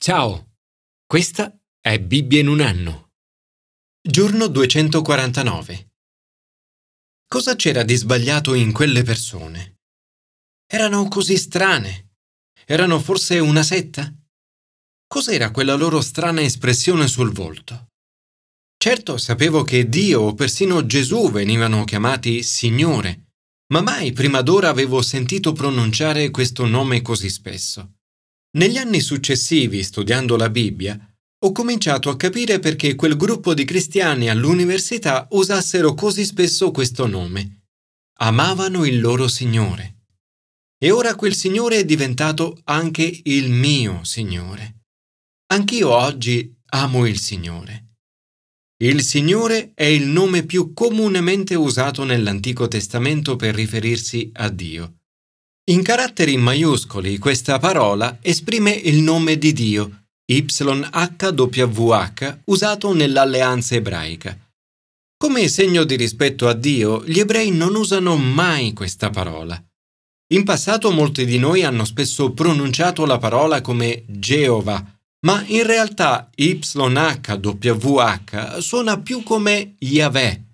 Ciao, questa è Bibbia in un anno. Giorno 249. Cosa c'era di sbagliato in quelle persone? Erano così strane. Erano forse una setta? Cos'era quella loro strana espressione sul volto? Certo sapevo che Dio o persino Gesù venivano chiamati Signore, ma mai prima d'ora avevo sentito pronunciare questo nome così spesso. Negli anni successivi, studiando la Bibbia, ho cominciato a capire perché quel gruppo di cristiani all'università usassero così spesso questo nome. Amavano il loro Signore. E ora quel Signore è diventato anche il mio Signore. Anch'io oggi amo il Signore. Il Signore è il nome più comunemente usato nell'Antico Testamento per riferirsi a Dio. In caratteri maiuscoli questa parola esprime il nome di Dio, YHWH, usato nell'alleanza ebraica. Come segno di rispetto a Dio, gli ebrei non usano mai questa parola. In passato molti di noi hanno spesso pronunciato la parola come Geova, ma in realtà YHWH suona più come Yahweh.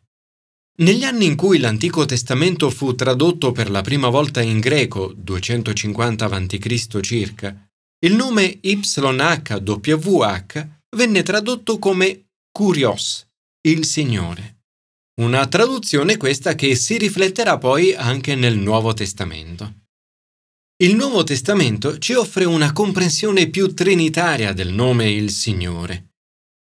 Negli anni in cui l'Antico Testamento fu tradotto per la prima volta in greco, 250 a.C. circa, il nome YHWH venne tradotto come Curios, il Signore. Una traduzione questa che si rifletterà poi anche nel Nuovo Testamento. Il Nuovo Testamento ci offre una comprensione più trinitaria del nome il Signore.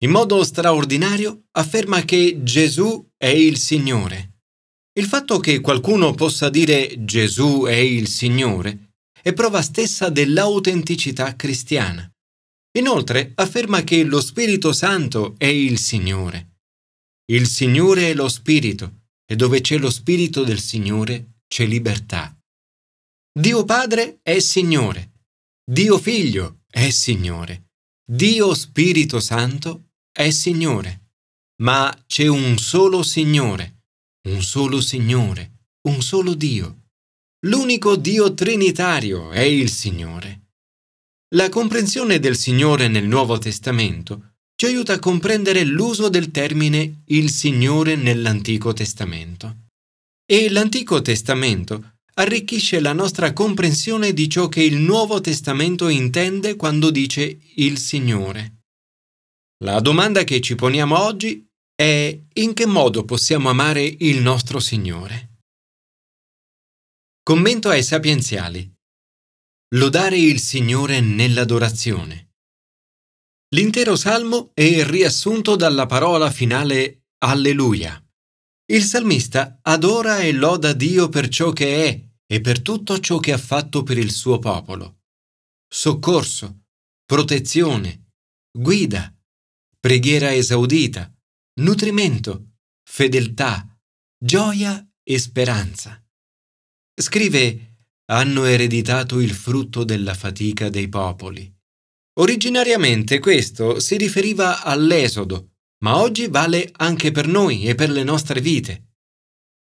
In modo straordinario afferma che Gesù è il Signore. Il fatto che qualcuno possa dire Gesù è il Signore è prova stessa dell'autenticità cristiana. Inoltre afferma che lo Spirito Santo è il Signore. Il Signore è lo Spirito e dove c'è lo Spirito del Signore c'è libertà. Dio Padre è Signore. Dio Figlio è Signore. Dio Spirito Santo è Signore, ma c'è un solo Signore, un solo Signore, un solo Dio. L'unico Dio trinitario è il Signore. La comprensione del Signore nel Nuovo Testamento ci aiuta a comprendere l'uso del termine il Signore nell'Antico Testamento. E l'Antico Testamento arricchisce la nostra comprensione di ciò che il Nuovo Testamento intende quando dice il Signore. La domanda che ci poniamo oggi è in che modo possiamo amare il nostro Signore? Commento ai sapienziali. Lodare il Signore nell'adorazione. L'intero salmo è riassunto dalla parola finale Alleluia. Il salmista adora e loda Dio per ciò che è e per tutto ciò che ha fatto per il suo popolo. Soccorso, protezione, guida, preghiera esaudita, nutrimento, fedeltà, gioia e speranza. Scrive hanno ereditato il frutto della fatica dei popoli. Originariamente questo si riferiva all'Esodo, ma oggi vale anche per noi e per le nostre vite.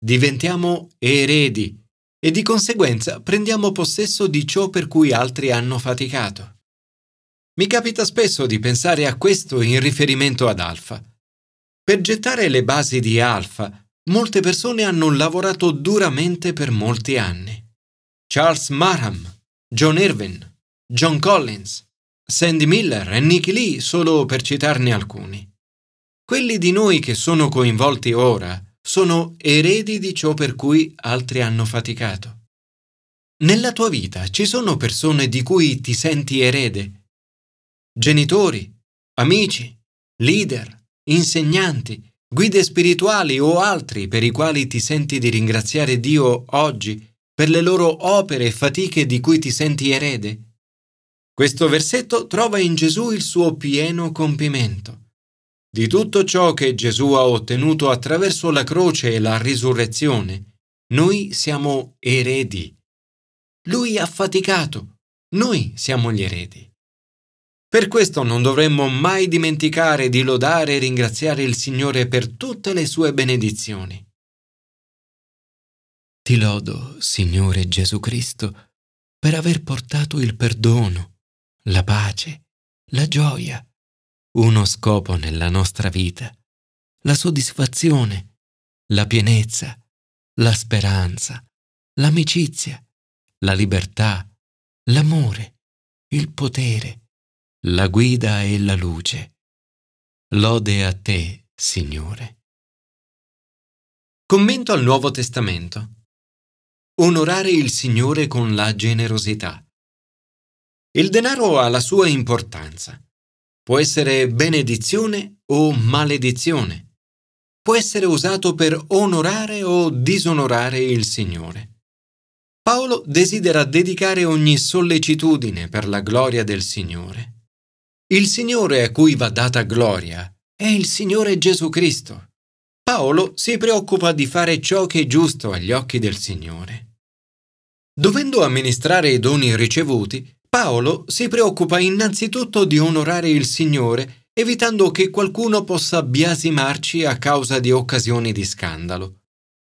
Diventiamo eredi e di conseguenza prendiamo possesso di ciò per cui altri hanno faticato. Mi capita spesso di pensare a questo in riferimento ad Alfa. Per gettare le basi di Alfa, molte persone hanno lavorato duramente per molti anni. Charles Marham, John Irvin, John Collins, Sandy Miller e Nicky Lee, solo per citarne alcuni. Quelli di noi che sono coinvolti ora sono eredi di ciò per cui altri hanno faticato. Nella tua vita ci sono persone di cui ti senti erede genitori, amici, leader, insegnanti, guide spirituali o altri per i quali ti senti di ringraziare Dio oggi per le loro opere e fatiche di cui ti senti erede? Questo versetto trova in Gesù il suo pieno compimento. Di tutto ciò che Gesù ha ottenuto attraverso la croce e la risurrezione, noi siamo eredi. Lui ha faticato, noi siamo gli eredi. Per questo non dovremmo mai dimenticare di lodare e ringraziare il Signore per tutte le sue benedizioni. Ti lodo, Signore Gesù Cristo, per aver portato il perdono, la pace, la gioia, uno scopo nella nostra vita, la soddisfazione, la pienezza, la speranza, l'amicizia, la libertà, l'amore, il potere, la guida e la luce. Lode a te, Signore. Commento al Nuovo Testamento. Onorare il Signore con la generosità. Il denaro ha la sua importanza. Può essere benedizione o maledizione. Può essere usato per onorare o disonorare il Signore. Paolo desidera dedicare ogni sollecitudine per la gloria del Signore. Il Signore a cui va data gloria è il Signore Gesù Cristo. Paolo si preoccupa di fare ciò che è giusto agli occhi del Signore. Dovendo amministrare i doni ricevuti, Paolo si preoccupa innanzitutto di onorare il Signore, evitando che qualcuno possa biasimarci a causa di occasioni di scandalo.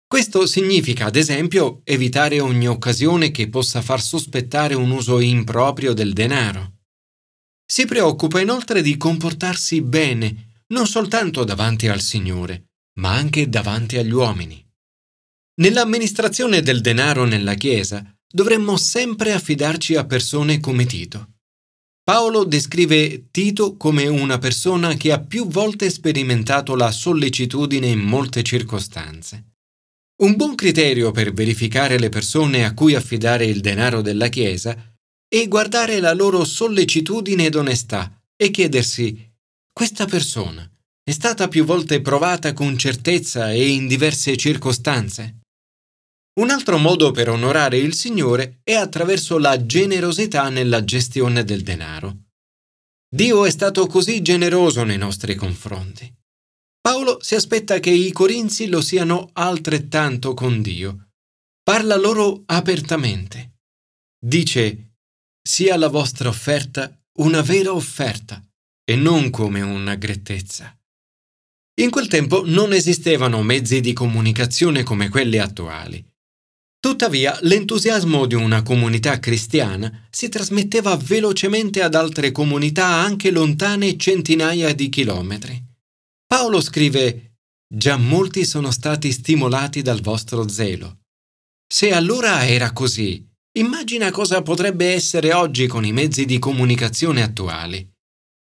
Questo significa, ad esempio, evitare ogni occasione che possa far sospettare un uso improprio del denaro. Si preoccupa inoltre di comportarsi bene, non soltanto davanti al Signore, ma anche davanti agli uomini. Nell'amministrazione del denaro nella Chiesa dovremmo sempre affidarci a persone come Tito. Paolo descrive Tito come una persona che ha più volte sperimentato la sollecitudine in molte circostanze. Un buon criterio per verificare le persone a cui affidare il denaro della Chiesa è guardare la loro sollecitudine ed onestà e chiedersi questa persona è stata più volte provata con certezza e in diverse circostanze? Un altro modo per onorare il Signore è attraverso la generosità nella gestione del denaro. Dio è stato così generoso nei nostri confronti. Paolo si aspetta che i corinzi lo siano altrettanto con Dio. Parla loro apertamente. Dice, sia la vostra offerta una vera offerta e non come una grettezza. In quel tempo non esistevano mezzi di comunicazione come quelli attuali. Tuttavia, l'entusiasmo di una comunità cristiana si trasmetteva velocemente ad altre comunità anche lontane centinaia di chilometri. Paolo scrive, Già molti sono stati stimolati dal vostro zelo. Se allora era così, immagina cosa potrebbe essere oggi con i mezzi di comunicazione attuali.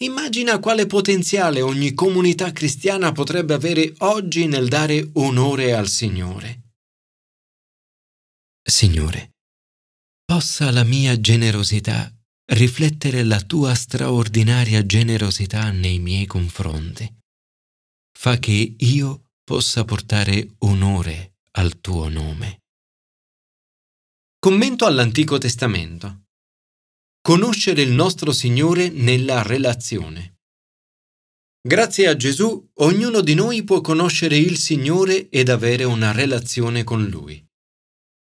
Immagina quale potenziale ogni comunità cristiana potrebbe avere oggi nel dare onore al Signore. Signore, possa la mia generosità riflettere la tua straordinaria generosità nei miei confronti fa che io possa portare onore al tuo nome. Commento all'Antico Testamento. Conoscere il nostro Signore nella relazione. Grazie a Gesù, ognuno di noi può conoscere il Signore ed avere una relazione con Lui.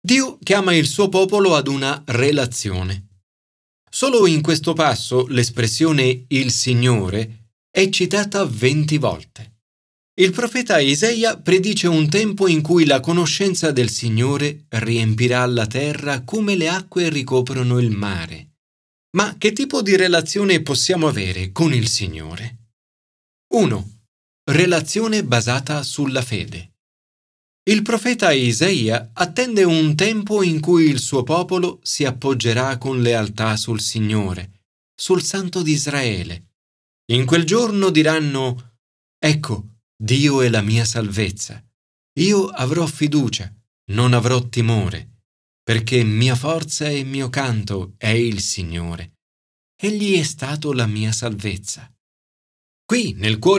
Dio chiama il suo popolo ad una relazione. Solo in questo passo l'espressione il Signore è citata venti volte. Il profeta Isaia predice un tempo in cui la conoscenza del Signore riempirà la terra come le acque ricoprono il mare. Ma che tipo di relazione possiamo avere con il Signore? 1. Relazione basata sulla fede. Il profeta Isaia attende un tempo in cui il suo popolo si appoggerà con lealtà sul Signore, sul Santo di Israele. In quel giorno diranno, Ecco, Dio è la mia salvezza. Io avrò fiducia, non avrò timore, perché mia forza e mio canto è il Signore. Egli è stato la mia salvezza. Qui, nel cuore